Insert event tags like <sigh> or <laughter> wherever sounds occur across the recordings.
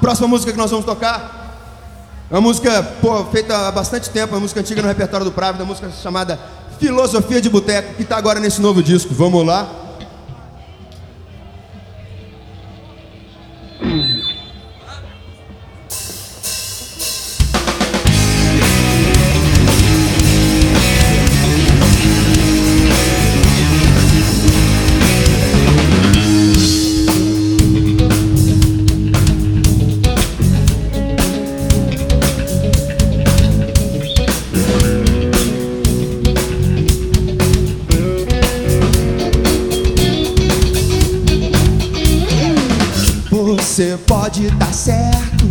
Próxima música que nós vamos tocar é uma música pô, feita há bastante tempo, uma música antiga no repertório do Prado, uma música chamada Filosofia de Boteco, que está agora nesse novo disco. Vamos lá? Você pode dar certo.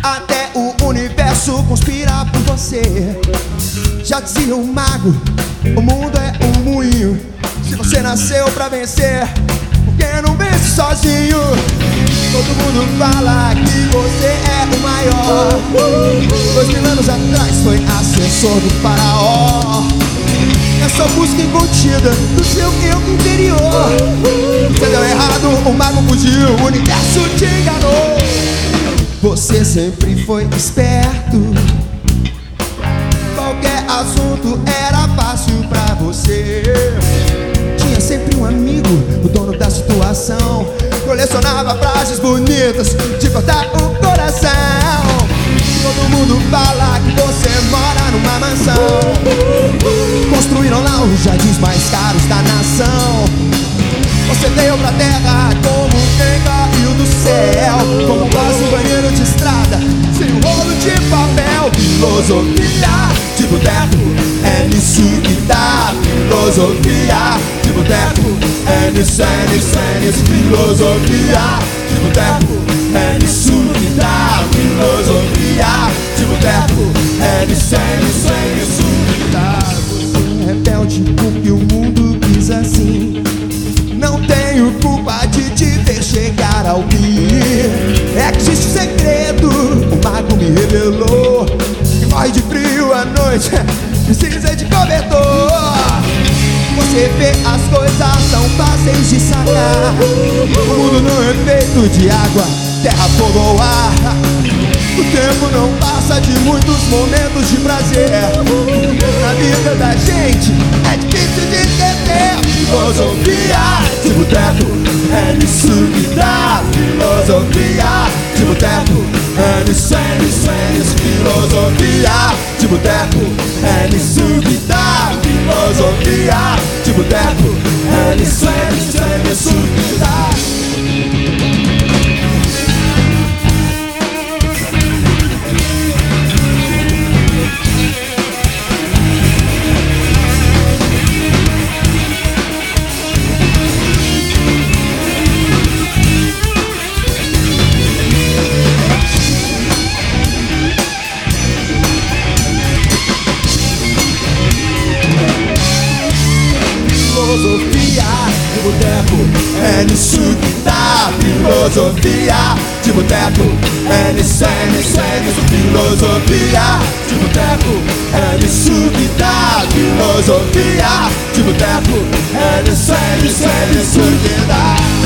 Até o universo conspira por você. Já dizia um mago: o mundo é um moinho. Se você nasceu pra vencer, por que não vence sozinho? Todo mundo fala que você é o maior. Dois mil anos atrás foi assessor do faraó. Essa busca incontida do seu eu interior. Você deu errado, o mago fugiu, o universo te enganou. Você sempre foi esperto. Qualquer assunto era fácil pra você. Tinha sempre um amigo, o dono da situação. Colecionava frases bonitas de cortar o coração. Todo mundo fala que você mora numa mansão. Lá os jardins mais caros da nação. Você veio pra terra como quem caiu do céu. Como quase um banheiro de estrada Sem um rolo de papel. Filosofia de boteco É nisso que dá Filosofia de boteco É nisso, é nisso, é nisso Filosofia de boteco É nisso que dá Filosofia de boteco É nisso, é nisso, rebelde porque o mundo quis assim. Não tenho culpa de te ver chegar ao fim. É que existe um segredo, o mago me revelou. Que morre de frio à noite, <laughs> precisa de cobertor. Você vê as coisas são fáceis de sacar. O mundo não é feito de água, terra, fogo ou ar. O tempo não passa de muitos momentos de prazer É nisso que dá filosofia de boteco É nisso, é nisso, é nisso Filosofia de boteco É nisso que dá filosofia de boteco É é é que dá